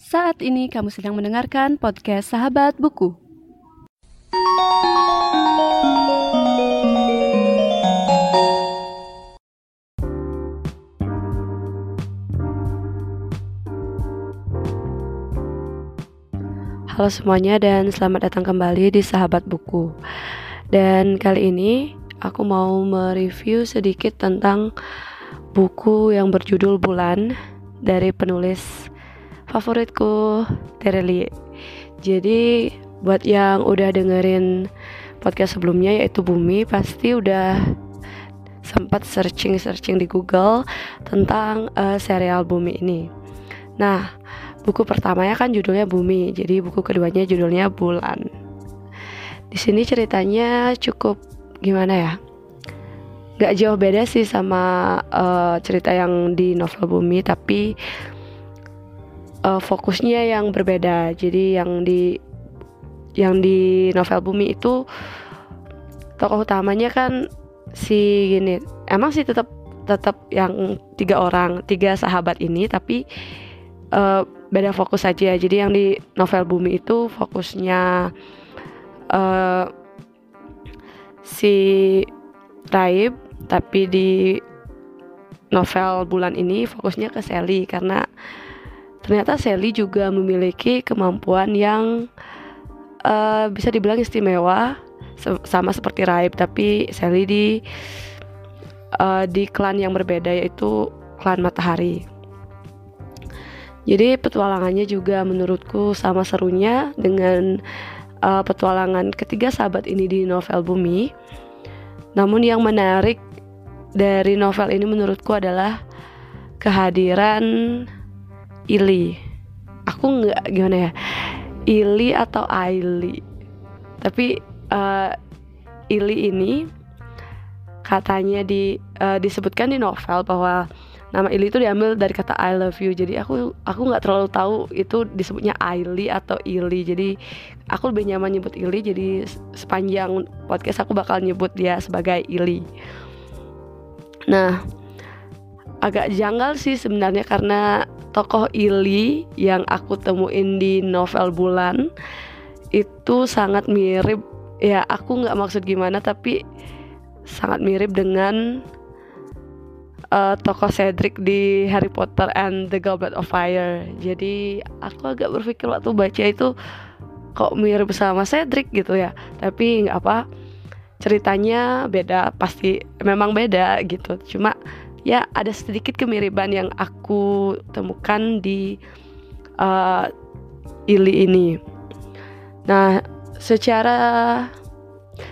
Saat ini kamu sedang mendengarkan podcast Sahabat Buku. Halo semuanya dan selamat datang kembali di Sahabat Buku. Dan kali ini aku mau mereview sedikit tentang buku yang berjudul Bulan dari penulis favoritku Terelie. Jadi buat yang udah dengerin podcast sebelumnya yaitu Bumi pasti udah sempat searching-searching di Google tentang uh, serial Bumi ini. Nah, buku pertamanya kan judulnya Bumi, jadi buku keduanya judulnya Bulan. Di sini ceritanya cukup gimana ya? Gak jauh beda sih sama uh, cerita yang di novel Bumi, tapi uh, fokusnya yang berbeda. Jadi yang di yang di novel Bumi itu tokoh utamanya kan si gini. Emang sih tetap tetap yang tiga orang, tiga sahabat ini tapi uh, beda fokus saja. Jadi yang di novel Bumi itu fokusnya uh, si Raib, tapi di novel bulan ini fokusnya ke Sally karena ternyata Sally juga memiliki kemampuan yang uh, bisa dibilang istimewa sama seperti Raib tapi Sally di uh, di klan yang berbeda yaitu klan Matahari. Jadi petualangannya juga menurutku sama serunya dengan uh, petualangan ketiga sahabat ini di novel Bumi. Namun yang menarik dari novel ini menurutku adalah kehadiran Ili. Aku nggak gimana ya? Ili atau Aili. Tapi uh, Ili ini katanya di uh, disebutkan di novel bahwa nama Ili itu diambil dari kata I love you. Jadi aku aku nggak terlalu tahu itu disebutnya Aili atau Ili. Jadi aku lebih nyaman nyebut Ili. Jadi sepanjang podcast aku bakal nyebut dia sebagai Ili. Nah agak janggal sih sebenarnya karena tokoh Ili yang aku temuin di novel Bulan itu sangat mirip ya aku nggak maksud gimana tapi sangat mirip dengan uh, tokoh Cedric di Harry Potter and the Goblet of Fire. Jadi aku agak berpikir waktu baca itu kok mirip sama Cedric gitu ya. Tapi nggak apa ceritanya beda pasti memang beda gitu. Cuma ya ada sedikit kemiripan yang aku temukan di uh, Ili ini. Nah, secara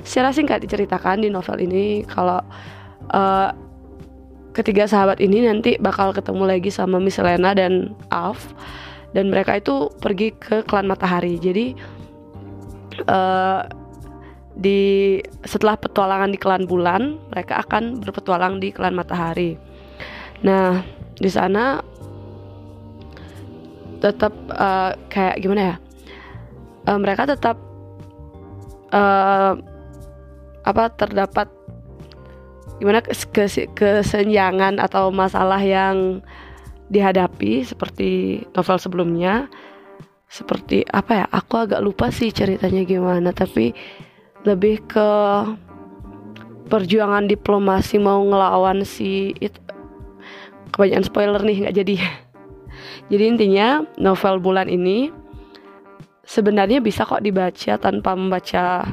secara singkat diceritakan di novel ini kalau uh, ketiga sahabat ini nanti bakal ketemu lagi sama Miss Lena dan Alf dan mereka itu pergi ke klan Matahari. Jadi uh, di setelah petualangan di klan bulan mereka akan berpetualang di klan matahari. Nah di sana tetap uh, kayak gimana ya? Uh, mereka tetap uh, apa terdapat gimana kesenjangan atau masalah yang dihadapi seperti novel sebelumnya. Seperti apa ya aku agak lupa sih ceritanya gimana tapi lebih ke perjuangan diplomasi mau ngelawan si itu kebanyakan spoiler nih nggak jadi. Jadi intinya novel bulan ini sebenarnya bisa kok dibaca tanpa membaca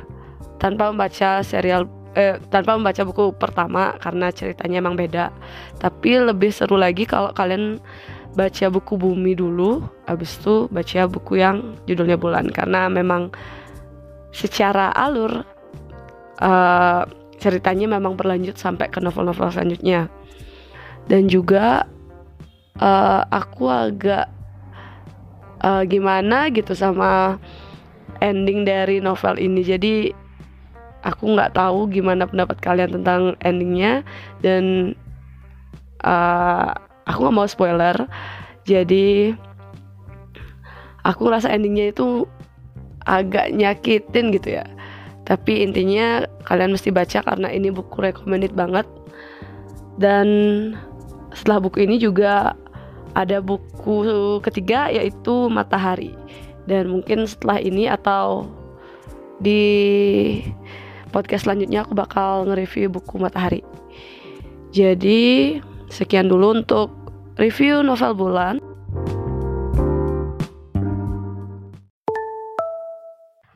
tanpa membaca serial eh, tanpa membaca buku pertama karena ceritanya emang beda. Tapi lebih seru lagi kalau kalian baca buku bumi dulu habis itu baca buku yang judulnya bulan. Karena memang secara alur uh, ceritanya memang berlanjut sampai ke novel-novel selanjutnya. Dan juga uh, aku agak uh, gimana gitu sama ending dari novel ini. Jadi aku nggak tahu gimana pendapat kalian tentang endingnya. Dan uh, aku nggak mau spoiler. Jadi aku rasa endingnya itu agak nyakitin gitu ya tapi intinya kalian mesti baca karena ini buku recommended banget dan setelah buku ini juga ada buku ketiga yaitu Matahari. Dan mungkin setelah ini atau di podcast selanjutnya aku bakal nge-review buku Matahari. Jadi, sekian dulu untuk review novel bulan.